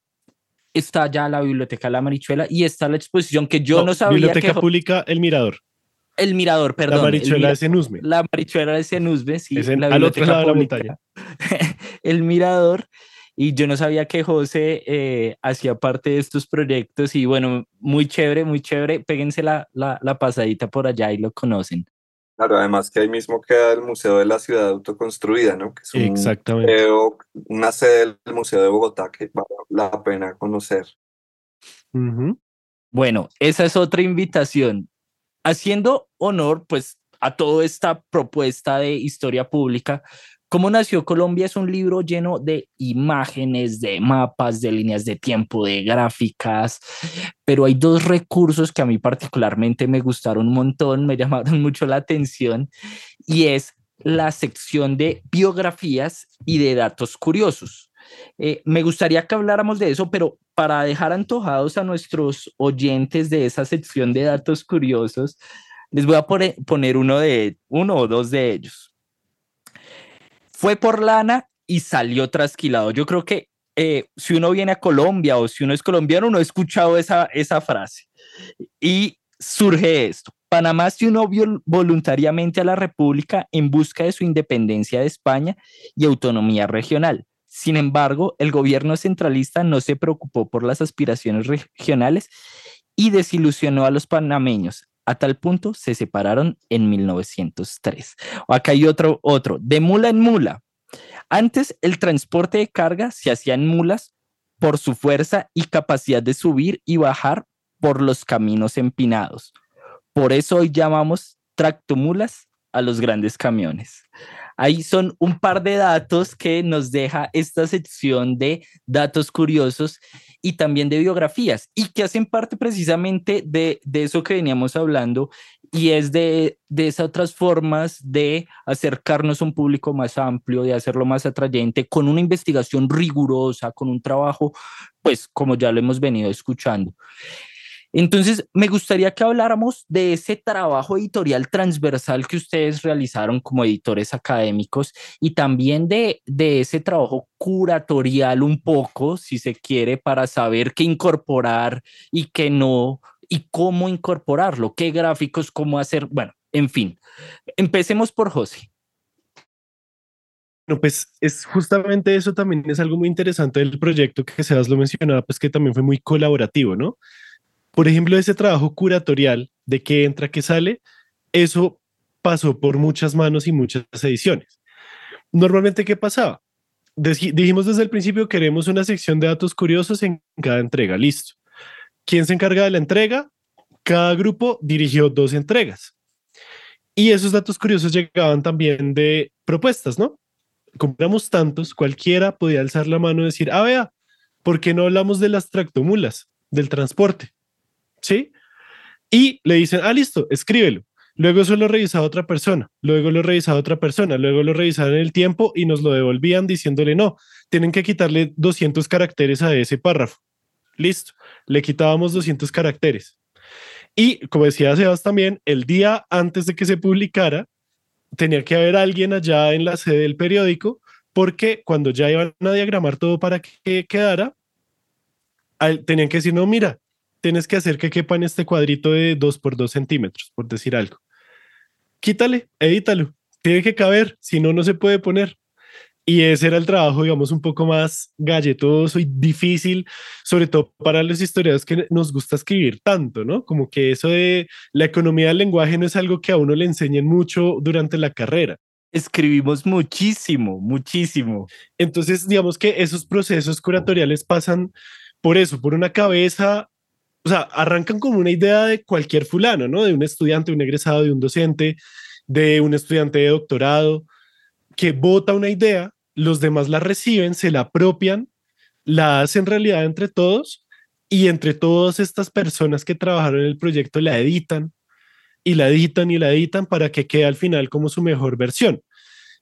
S2: está ya la Biblioteca La Marichuela y está la exposición que yo no, sabía.
S3: Biblioteca Pública El Mirador.
S2: El Mirador, perdón.
S3: La Marichuela de Cenusme.
S2: La Marichuela de Cenusme, sí.
S3: Es al otro lado de la montaña.
S2: el Mirador. Y yo no sabía que José eh, hacía parte de estos proyectos y bueno, muy chévere, muy chévere. Péguense la, la, la pasadita por allá y lo conocen.
S4: Claro, además que ahí mismo queda el Museo de la Ciudad Autoconstruida, ¿no? Que es un
S3: Exactamente.
S4: una sede del Museo de Bogotá que vale la pena conocer.
S2: Bueno, esa es otra invitación. Haciendo honor, pues, a toda esta propuesta de historia pública, ¿Cómo nació Colombia? Es un libro lleno de imágenes, de mapas, de líneas de tiempo, de gráficas, pero hay dos recursos que a mí particularmente me gustaron un montón, me llamaron mucho la atención, y es la sección de biografías y de datos curiosos. Eh, me gustaría que habláramos de eso, pero para dejar antojados a nuestros oyentes de esa sección de datos curiosos, les voy a poner uno, de, uno o dos de ellos fue por lana y salió trasquilado. Yo creo que eh, si uno viene a Colombia o si uno es colombiano, no ha escuchado esa, esa frase. Y surge esto. Panamá se unió voluntariamente a la República en busca de su independencia de España y autonomía regional. Sin embargo, el gobierno centralista no se preocupó por las aspiraciones regionales y desilusionó a los panameños. A tal punto se separaron en 1903. Acá hay otro, otro, de mula en mula. Antes el transporte de carga se hacía en mulas por su fuerza y capacidad de subir y bajar por los caminos empinados. Por eso hoy llamamos tractomulas a los grandes camiones. Ahí son un par de datos que nos deja esta sección de datos curiosos y también de biografías y que hacen parte precisamente de, de eso que veníamos hablando y es de, de esas otras formas de acercarnos a un público más amplio, de hacerlo más atrayente, con una investigación rigurosa, con un trabajo, pues como ya lo hemos venido escuchando. Entonces, me gustaría que habláramos de ese trabajo editorial transversal que ustedes realizaron como editores académicos y también de, de ese trabajo curatorial un poco, si se quiere, para saber qué incorporar y qué no, y cómo incorporarlo, qué gráficos, cómo hacer, bueno, en fin. Empecemos por José.
S3: Bueno, pues es justamente eso también es algo muy interesante del proyecto que Sebas lo mencionaba, pues que también fue muy colaborativo, ¿no? Por ejemplo, ese trabajo curatorial de qué entra, qué sale, eso pasó por muchas manos y muchas ediciones. Normalmente, ¿qué pasaba? dijimos desde el principio, queremos una sección de datos curiosos en cada entrega, listo. ¿Quién se encarga de la entrega? Cada grupo dirigió dos entregas. Y esos datos curiosos llegaban también de propuestas, ¿no? Compramos tantos, cualquiera podía alzar la mano y decir, ah, vea, ¿por qué no hablamos de las tractomulas, del transporte? ¿Sí? Y le dicen, ah, listo, escríbelo. Luego eso lo revisaba otra persona, luego lo revisaba otra persona, luego lo revisaban el tiempo y nos lo devolvían diciéndole, no, tienen que quitarle 200 caracteres a ese párrafo. Listo, le quitábamos 200 caracteres. Y como decía Sebas también, el día antes de que se publicara, tenía que haber alguien allá en la sede del periódico, porque cuando ya iban a diagramar todo para que quedara, tenían que decir, no, mira, tienes que hacer que quepa en este cuadrito de 2 por 2 centímetros, por decir algo. Quítale, edítalo. Tiene que caber, si no, no se puede poner. Y ese era el trabajo, digamos, un poco más galletoso y difícil, sobre todo para los historiadores que nos gusta escribir tanto, ¿no? Como que eso de la economía del lenguaje no es algo que a uno le enseñen mucho durante la carrera.
S2: Escribimos muchísimo, muchísimo.
S3: Entonces, digamos que esos procesos curatoriales pasan por eso, por una cabeza o sea, arrancan como una idea de cualquier fulano, ¿no? De un estudiante, un egresado, de un docente, de un estudiante de doctorado, que vota una idea, los demás la reciben, se la apropian, la hacen realidad entre todos y entre todas estas personas que trabajaron en el proyecto la editan y la editan y la editan para que quede al final como su mejor versión.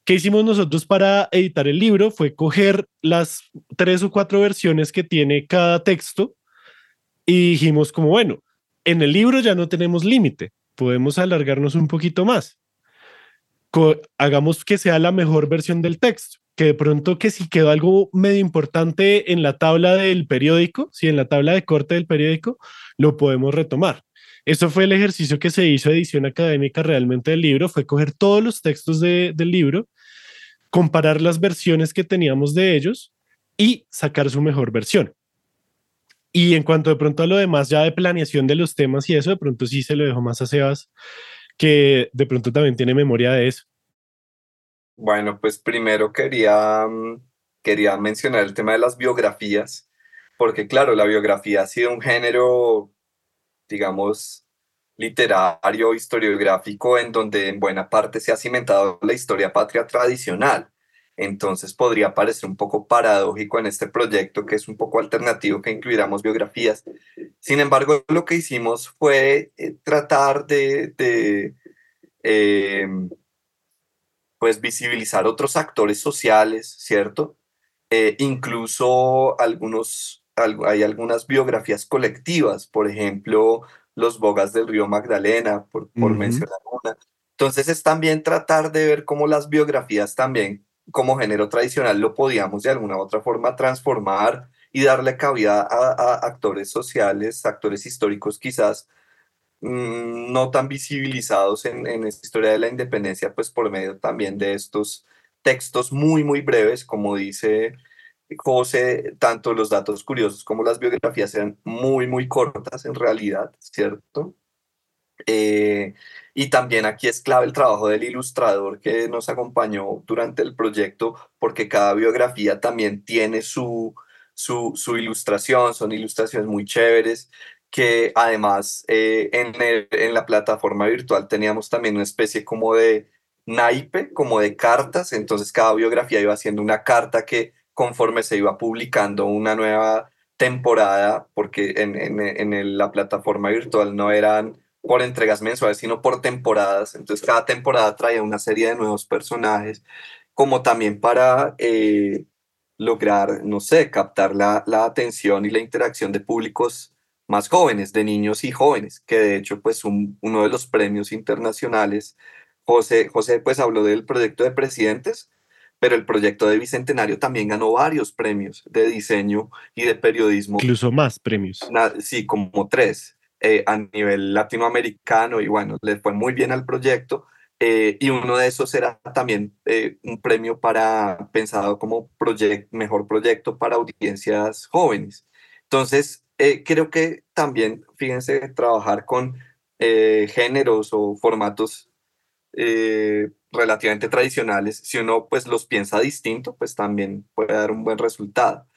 S3: ¿Qué hicimos nosotros para editar el libro? Fue coger las tres o cuatro versiones que tiene cada texto y dijimos como, bueno, en el libro ya no tenemos límite, podemos alargarnos un poquito más. hagamos que sea la mejor versión del texto, que de pronto que si quedó algo medio importante en la tabla del periódico, si en la tabla de corte del periódico, lo podemos retomar. Eso fue el ejercicio que se hizo edición académica realmente del libro, fue coger todos los textos del libro, comparar las versiones que teníamos de ellos y sacar su mejor versión. Y en cuanto de pronto a lo demás, ya de planeación de los temas y eso, de pronto sí se lo dejo más a Sebas, que de pronto también tiene memoria de eso.
S4: Bueno, pues primero quería, mm, quería mencionar el tema de las biografías, porque claro, la biografía ha sido un género digamos, literario, historiográfico, en donde en buena parte se ha cimentado la historia patria tradicional. Entonces podría parecer un poco paradójico en este proyecto, que es un poco alternativo, que incluyéramos biografías. Sin embargo, lo que hicimos fue eh, tratar de, eh, pues visibilizar otros actores sociales, ¿cierto? Eh, incluso algunos hay algunas biografías colectivas, por ejemplo, los Bogas del Río Magdalena, por, por mencionar una. Entonces es también tratar de ver cómo las biografías también, como género tradicional, lo podíamos de alguna u otra forma transformar y darle cabida a, actores sociales, actores históricos quizás mm, no tan visibilizados en, en esta historia de la independencia, pues por medio también de estos textos muy, muy breves, como dice José, tanto los datos curiosos como las biografías eran muy, muy cortas en realidad, ¿cierto? Eh, y también aquí es clave el trabajo del ilustrador que nos acompañó durante el proyecto, porque cada biografía también tiene su, su, su ilustración, son ilustraciones muy chéveres, que además eh, en, en la plataforma virtual teníamos también una especie como de naipe, como de cartas, entonces cada biografía iba haciendo una carta que conforme se iba publicando una nueva temporada, porque en, en, la plataforma virtual no eran por entregas mensuales, sino por temporadas. Entonces cada temporada traía una serie de nuevos personajes, como también para eh, lograr, no sé, captar la, la, atención y la interacción de públicos más jóvenes, de niños y jóvenes, que de hecho, pues uno de los premios internacionales, José, José pues habló del proyecto de presidentes, pero el proyecto de Bicentenario también ganó varios premios de diseño y de periodismo.
S3: Incluso más premios.
S4: Sí, como tres eh, a nivel latinoamericano y bueno, le fue muy bien al proyecto. Eh, y uno de esos era también eh, un premio para pensado como mejor proyecto para audiencias jóvenes. Entonces, creo que también, fíjense, trabajar con géneros o formatos relativamente tradicionales, si uno pues los piensa distinto, pues también puede dar un buen resultado.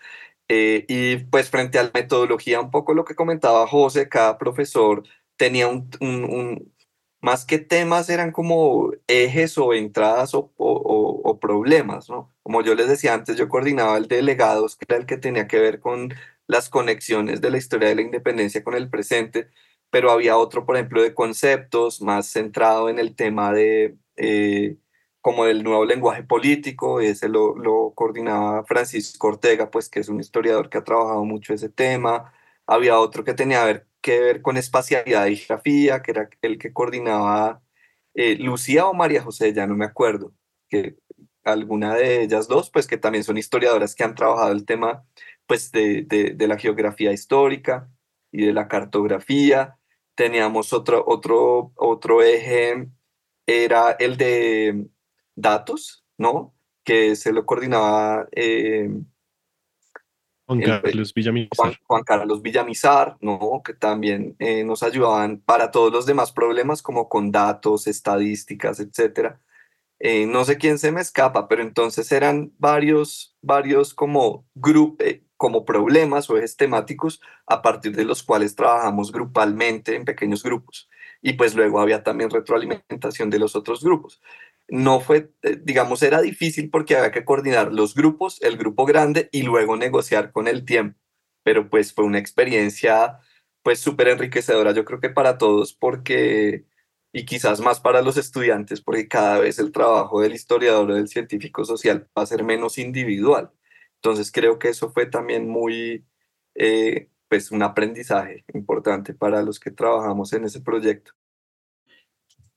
S4: Eh, y pues frente a la metodología, un poco lo que comentaba José, cada profesor tenía un, más que temas, eran como ejes o entradas o, o, o, problemas, ¿no? Como yo les decía antes, yo coordinaba el de legados, que era el que tenía que ver con las conexiones de la historia de la independencia con el presente, pero había otro, por ejemplo, de conceptos, más centrado en el tema de eh, como del nuevo lenguaje político, ese lo, lo, coordinaba Francisco Ortega, pues que es un historiador que ha trabajado mucho ese tema. Había otro que tenía ver, que ver con espacialidad y geografía, que era el que coordinaba eh, Lucía o María José, ya no me acuerdo, que alguna de ellas dos, pues que también son historiadoras que han trabajado el tema pues de, de, de la geografía histórica y de la cartografía. Teníamos otro, otro, otro eje era el de datos, ¿no? Que se lo coordinaba eh,
S3: Juan Carlos Villamizar.
S4: Juan, Carlos Villamizar, ¿no? Que también eh, nos ayudaban para todos los demás problemas, como con datos, estadísticas, etcétera. Eh, no sé quién se me escapa, pero entonces eran varios, varios como grupos, como problemas o ejes temáticos a partir de los cuales trabajamos grupalmente en pequeños grupos y pues luego había también retroalimentación de los otros grupos. No fue, eh, digamos, era difícil porque había que coordinar los grupos, el grupo grande y luego negociar con el tiempo, pero pues fue una experiencia pues súper enriquecedora, yo creo que para todos, porque y quizás más para los estudiantes, porque cada vez el trabajo del historiador o del científico social va a ser menos individual. Entonces creo que eso fue también muy, eh, pues un aprendizaje importante para los que trabajamos en ese proyecto.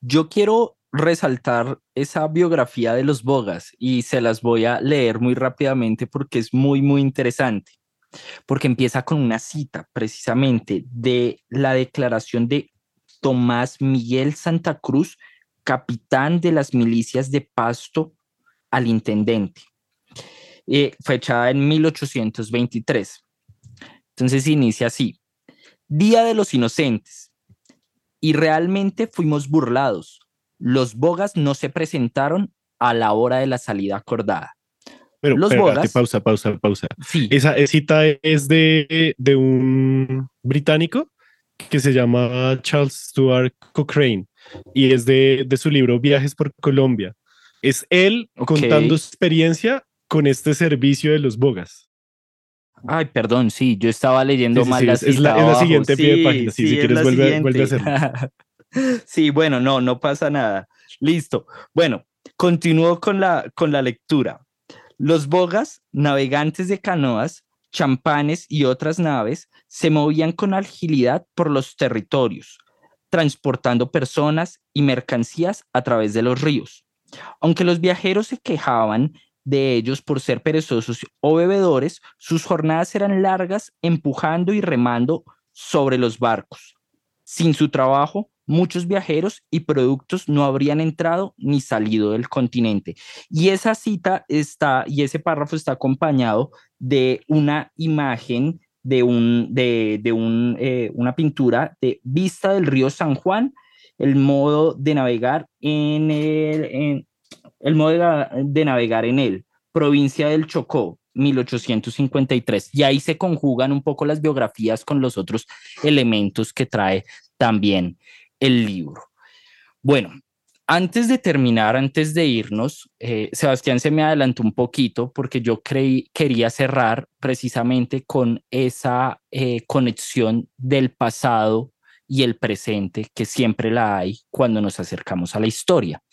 S2: Yo quiero resaltar esa biografía de los Bogas y se las voy a leer muy rápidamente porque es muy, muy interesante. Porque empieza con una cita precisamente de la declaración de Tomás Miguel Santa Cruz, capitán de las milicias de Pasto al intendente, eh, fechada en 1823. Entonces inicia así, Día de los Inocentes. Y realmente fuimos burlados. Los bogas no se presentaron a la hora de la salida acordada.
S3: Pero, los bogas. Pausa, pausa, pausa. Sí. Esa cita es de, de un británico que se llama Charles Stuart Cochrane y es de, de su libro Viajes por Colombia. Es él contando su experiencia con este servicio de los bogas.
S2: Ay, perdón, sí, yo estaba leyendo mal
S3: la, es, la, siguiente pie de página. Sí, si quieres, vuelve, vuelve, a hacerlo.
S2: sí, bueno, no, no pasa nada. Listo. Bueno, continúo con la, con la lectura. Los bogas, navegantes de canoas, champanes y otras naves se movían con agilidad por los territorios, transportando personas y mercancías a través de los ríos. Aunque los viajeros se quejaban de ellos por ser perezosos o bebedores, sus jornadas eran largas empujando y remando sobre los barcos. Sin su trabajo, muchos viajeros y productos no habrían entrado ni salido del continente. Y esa cita está, y ese párrafo está acompañado de una imagen de, un, de, un, eh, una pintura de vista del río San Juan, el modo de navegar en el, el modo de, navegar en él, provincia del Chocó, 1853. Y ahí se conjugan un poco las biografías con los otros elementos que trae también el libro. Bueno, antes de terminar, antes de irnos, eh, Sebastián se me adelantó un poquito porque yo creí, quería cerrar precisamente con esa eh, conexión del pasado y el presente que siempre la hay cuando nos acercamos a la historia.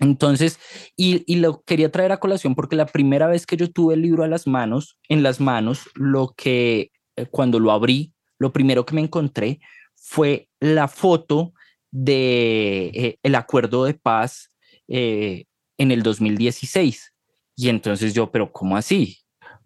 S2: Entonces, y, y, lo quería traer a colación porque la primera vez que yo tuve el libro a las manos, en las manos, lo que eh, cuando lo abrí, lo primero que me encontré fue la foto de eh, acuerdo de paz eh, en el 2016. Y entonces yo, pero ¿cómo así?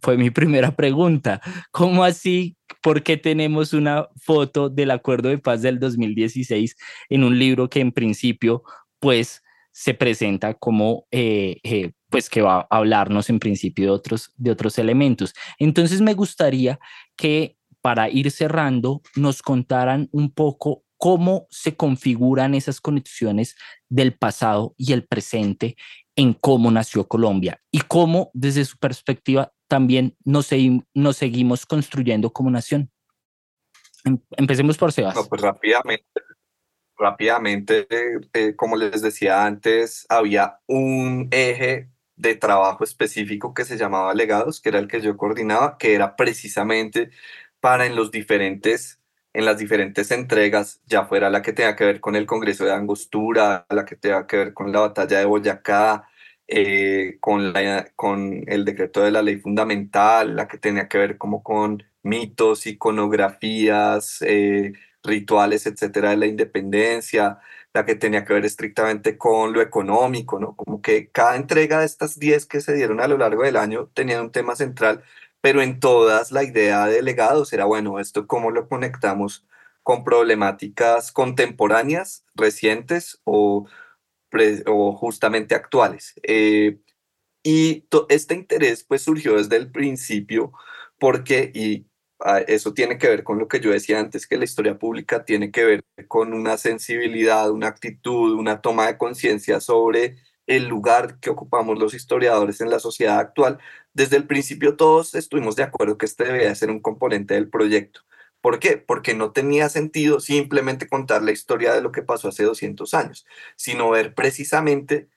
S2: Fue mi primera pregunta. ¿Cómo así? ¿Por qué tenemos una foto del acuerdo de paz del 2016 en un libro que en principio, pues, se presenta como, eh, pues, que va a hablarnos en principio de otros, de otros elementos? Entonces me gustaría que para ir cerrando, nos contaran un poco cómo se configuran esas conexiones del pasado y el presente en cómo nació Colombia y cómo desde su perspectiva también nos, seguimos construyendo como nación. Em, empecemos por Sebas.
S4: pues rápidamente, rápidamente eh, como les decía antes, había un eje de trabajo específico que se llamaba legados, que era el que yo coordinaba, que era precisamente para en los diferentes en las diferentes entregas, ya fuera la que tenga que ver con el Congreso de Angostura, la que tenga que ver con la batalla de Boyacá, eh, con, la, con el decreto de la ley fundamental, la que tenía que ver como con mitos, iconografías, eh, rituales, etcétera, de la independencia, la que tenía que ver estrictamente con lo económico, ¿no? Como que cada entrega de estas 10 que se dieron a lo largo del año tenía un tema central pero en todas la idea de legados era, bueno, esto cómo lo conectamos con problemáticas contemporáneas, recientes o, justamente actuales. Eh, y este interés pues surgió desde el principio porque, y ah, eso tiene que ver con lo que yo decía antes, que la historia pública tiene que ver con una sensibilidad, una actitud, una toma de conciencia sobre el lugar que ocupamos los historiadores en la sociedad actual, desde el principio todos estuvimos de acuerdo que este debía ser un componente del proyecto. ¿Por qué? Porque no tenía sentido simplemente contar la historia de lo que pasó hace 200 años, sino ver precisamente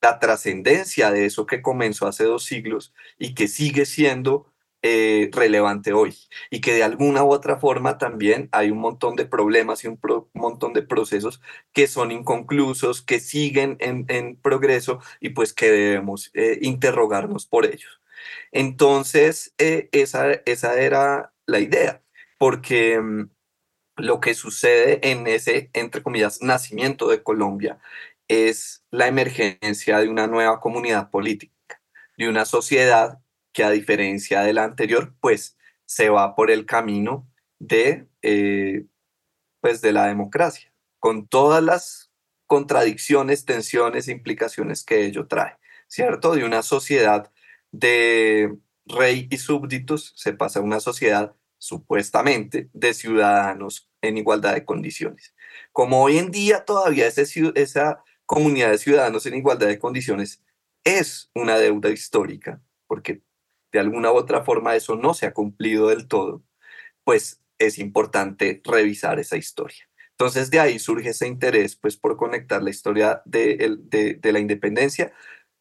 S4: la trascendencia de eso que comenzó hace dos siglos y que sigue siendo eh, relevante hoy y que de alguna u otra forma también hay un montón de problemas y un montón de procesos que son inconclusos, que siguen en, progreso y pues que debemos eh, interrogarnos por ellos. Entonces, eh, esa, esa era la idea, porque mm, lo que sucede en ese, entre comillas, nacimiento de Colombia es la emergencia de una nueva comunidad política, de una sociedad que a diferencia de la anterior, pues se va por el camino de, eh, pues de la democracia, con todas las contradicciones, tensiones, implicaciones que ello trae, ¿cierto? De una sociedad de rey y súbditos se pasa a una sociedad supuestamente de ciudadanos en igualdad de condiciones. Como hoy en día todavía esa comunidad de ciudadanos en igualdad de condiciones es una deuda histórica, porque de alguna u otra forma eso no se ha cumplido del todo, pues es importante revisar esa historia. Entonces de ahí surge ese interés pues por conectar la historia de, la independencia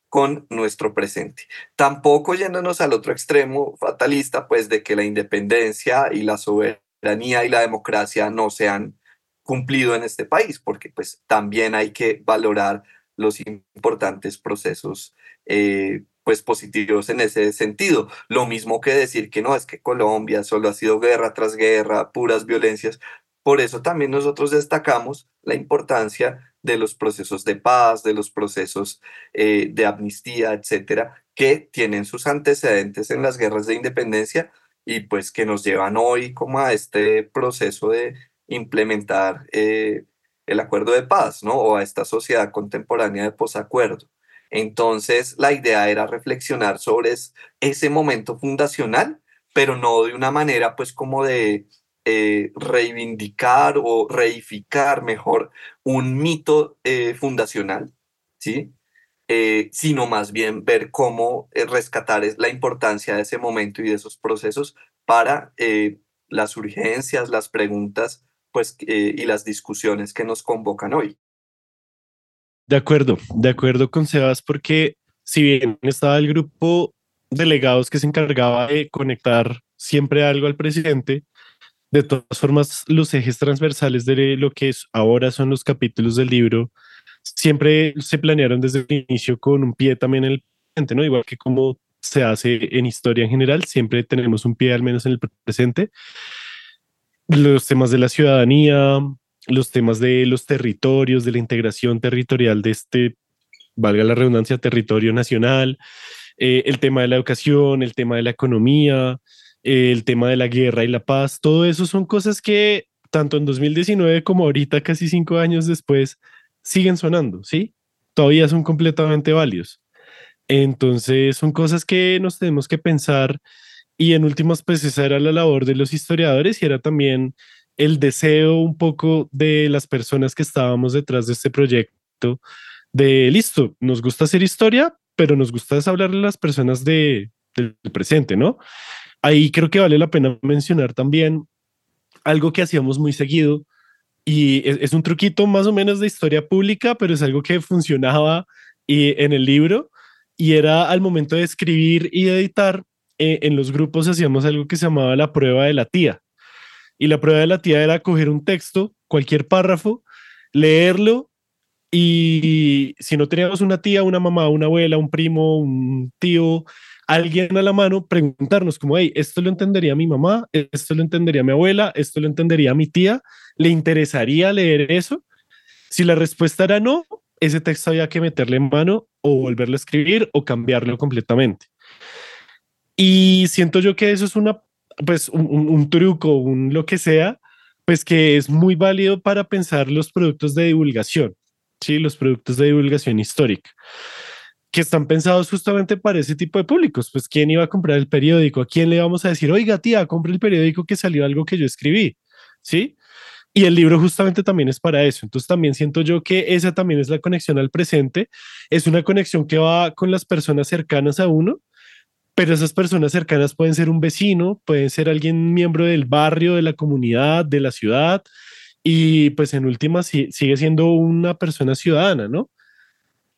S4: con nuestro presente. Tampoco yéndonos al otro extremo fatalista, pues de que la independencia y la soberanía y la democracia no se han cumplido en este país, porque pues también hay que valorar los importantes procesos eh, pues positivos en ese sentido. Lo mismo que decir que no, es que Colombia solo ha sido guerra tras guerra, puras violencias. Por eso también nosotros destacamos la importancia de los procesos de paz, de los procesos eh, de amnistía, etcétera, que tienen sus antecedentes en las guerras de independencia y pues que nos llevan hoy como a este proceso de implementar eh, el acuerdo de paz, ¿no? O a esta sociedad contemporánea de posacuerdo. Entonces, la idea era reflexionar sobre ese momento fundacional, pero no de una manera pues como de eh, reivindicar o reificar mejor un mito eh, fundacional, ¿sí? Eh, sino más bien ver cómo rescatar la importancia de ese momento y de esos procesos para las urgencias, las preguntas pues, y las discusiones que nos convocan hoy.
S3: De acuerdo, de acuerdo con Sebas, porque si bien estaba el grupo delegados que se encargaba de conectar siempre algo al presidente, de todas formas, los ejes transversales de lo que es, ahora son los capítulos del libro siempre se planearon desde el inicio con un pie también en el presente, ¿no? Igual que como se hace en historia en general, siempre tenemos un pie al menos en el presente. Los temas de la ciudadanía, los temas de los territorios, de la integración territorial de este, valga la redundancia, territorio nacional, eh, el tema de la educación, el tema de la economía, eh, el tema de la guerra y la paz, todo eso son cosas que tanto en 2019 como ahorita, casi cinco años después, siguen sonando, ¿sí? Todavía son completamente válidos. Entonces, son cosas que nos tenemos que pensar y en últimas, pues esa era la labor de los historiadores y era también el deseo un poco de las personas que estábamos detrás de este proyecto de listo, nos gusta hacer historia, pero nos gusta hablarle a las personas de, del presente, ¿no? Ahí creo que vale la pena mencionar también algo que hacíamos muy seguido y es, un truquito más o menos de historia pública, pero es algo que funcionaba y, en el libro y era al momento de escribir y editar, eh, en los grupos hacíamos algo que se llamaba la prueba de la tía. Y la prueba de la tía era coger un texto, cualquier párrafo, leerlo y si no teníamos una tía, una mamá, una abuela, un primo, un tío, alguien a la mano, preguntarnos como, hey, esto lo entendería mi mamá, esto lo entendería mi abuela, esto lo entendería mi tía, ¿le interesaría leer eso? Si la respuesta era no, ese texto había que meterle en mano o volverlo a escribir o cambiarlo completamente. Y siento yo que eso es una pues un, truco, un lo que sea, pues que es muy válido para pensar los productos de divulgación, ¿sí? Los productos de divulgación histórica, que están pensados justamente para ese tipo de públicos. Pues, ¿quién iba a comprar el periódico? ¿A quién le vamos a decir, oiga, tía, compre el periódico que salió algo que yo escribí? ¿Sí? Y el libro justamente también es para eso. Entonces también siento yo que esa también es la conexión al presente. Es una conexión que va con las personas cercanas a uno pero esas personas cercanas pueden ser un vecino, pueden ser alguien miembro del barrio, de la comunidad, de la ciudad, y pues en última sigue siendo una persona ciudadana, ¿no?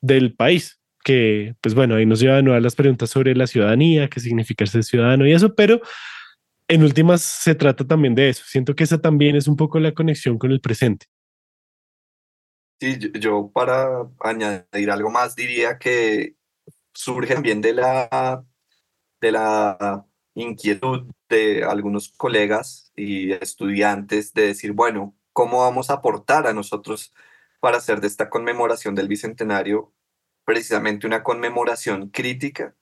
S3: Del país. que pues bueno, ahí nos lleva de nuevo a las preguntas sobre la ciudadanía, qué significa ser ciudadano y eso, pero en últimas se trata también de eso. Siento que esa también es un poco la conexión con el presente.
S4: Sí, yo, para añadir algo más diría que surge también de la, de la inquietud de algunos colegas y estudiantes de decir, bueno, ¿cómo vamos a aportar a nosotros para hacer de esta conmemoración del Bicentenario precisamente una conmemoración crítica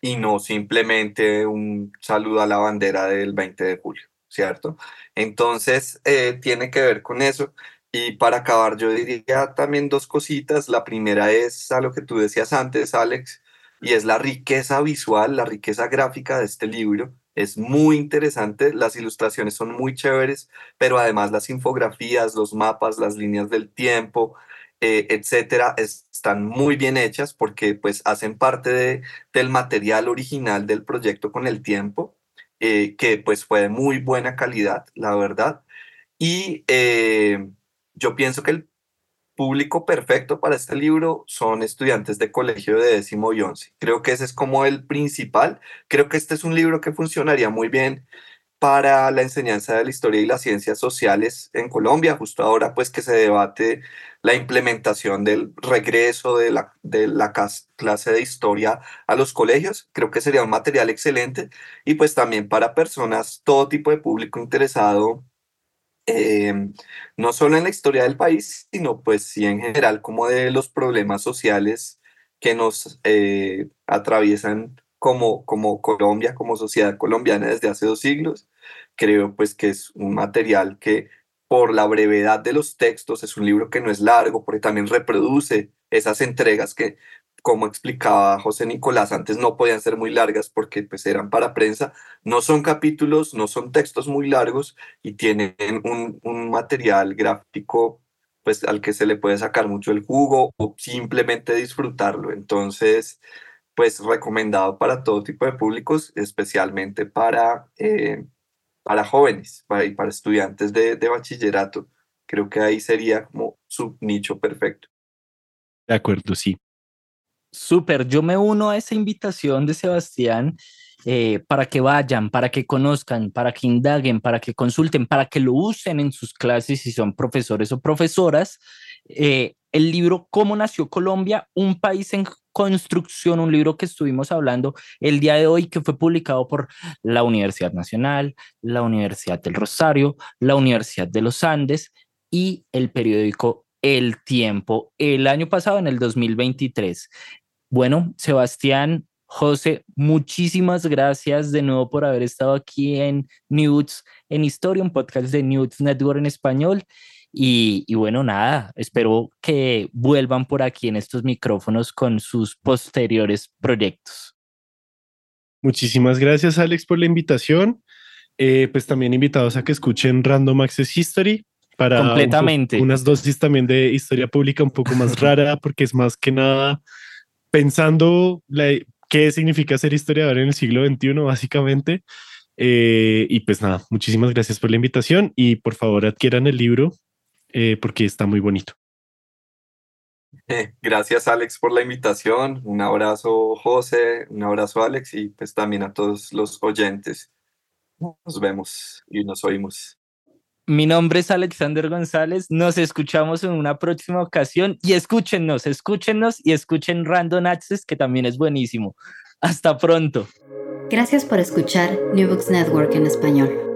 S4: y no simplemente un saludo a la bandera del 20 de julio, ¿cierto? Entonces, eh, tiene que ver con eso. Y para acabar, yo diría también dos cositas. La primera es a lo que tú decías antes, Alex, y es la riqueza visual, la riqueza gráfica de este libro. Es muy interesante, las ilustraciones son muy chéveres, pero además las infografías, los mapas, las líneas del tiempo, eh, etcétera, están muy bien hechas porque pues hacen parte de, del material original del proyecto con el tiempo, eh, que pues fue de muy buena calidad, la verdad. Y eh, yo pienso que el público perfecto para este libro son estudiantes de colegio de décimo y once. Creo que ese es como el principal. Creo que este es un libro que funcionaría muy bien para la enseñanza de la historia y las ciencias sociales en Colombia, justo ahora pues que se debate la implementación del regreso de la, de la clase de historia a los colegios. Creo que sería un material excelente y pues también para personas, todo tipo de público interesado, em, no solo en la historia del país, sino pues sí en general como de los problemas sociales que nos eh, atraviesan como, como Colombia, como sociedad colombiana desde hace dos siglos. Creo pues que es un material que por la brevedad de los textos es un libro que no es largo, porque también reproduce esas entregas que, como explicaba José Nicolás, antes no podían ser muy largas porque pues eran para prensa. No son capítulos, no son textos muy largos y tienen un, un material gráfico pues al que se le puede sacar mucho el jugo o simplemente disfrutarlo. Entonces, pues recomendado para todo tipo de públicos, especialmente para, eh, para jóvenes y para estudiantes de, de bachillerato. Creo que ahí sería como su nicho perfecto.
S3: De acuerdo, sí.
S2: Súper, yo me uno a esa invitación de Sebastián eh, para que vayan, para que conozcan, para que indaguen, para que consulten, para que lo usen en sus clases si son profesores o profesoras. Eh, el libro Cómo nació Colombia, un país en construcción, un libro que estuvimos hablando el día de hoy, que fue publicado por la Universidad Nacional, la Universidad del Rosario, la Universidad de los Andes y el periódico El Tiempo el año pasado, en el 2023. Bueno, Sebastián, José, muchísimas gracias de nuevo por haber estado aquí en News en Historia, un podcast de News Network en español. Y, bueno, nada, espero que vuelvan por aquí en estos micrófonos con sus posteriores proyectos.
S3: Muchísimas gracias, Alex, por la invitación. Eh, pues también invitados a que escuchen Random Access History para
S2: Completamente.
S3: unas dosis también de historia pública un poco más rara, porque es más que nada pensando qué significa ser historiador en el siglo XXI, básicamente. Eh, y pues nada, muchísimas gracias por la invitación y por favor adquieran el libro eh, porque está muy bonito.
S4: Eh, gracias Alex por la invitación, un abrazo José, un abrazo Alex y pues también a todos los oyentes. Nos vemos y nos oímos.
S2: Mi nombre es Alexander González, nos escuchamos en una próxima ocasión y escúchennos, escúchennos y escuchen Random Access que también es buenísimo. Hasta pronto.
S1: Gracias por escuchar New Books Network en español.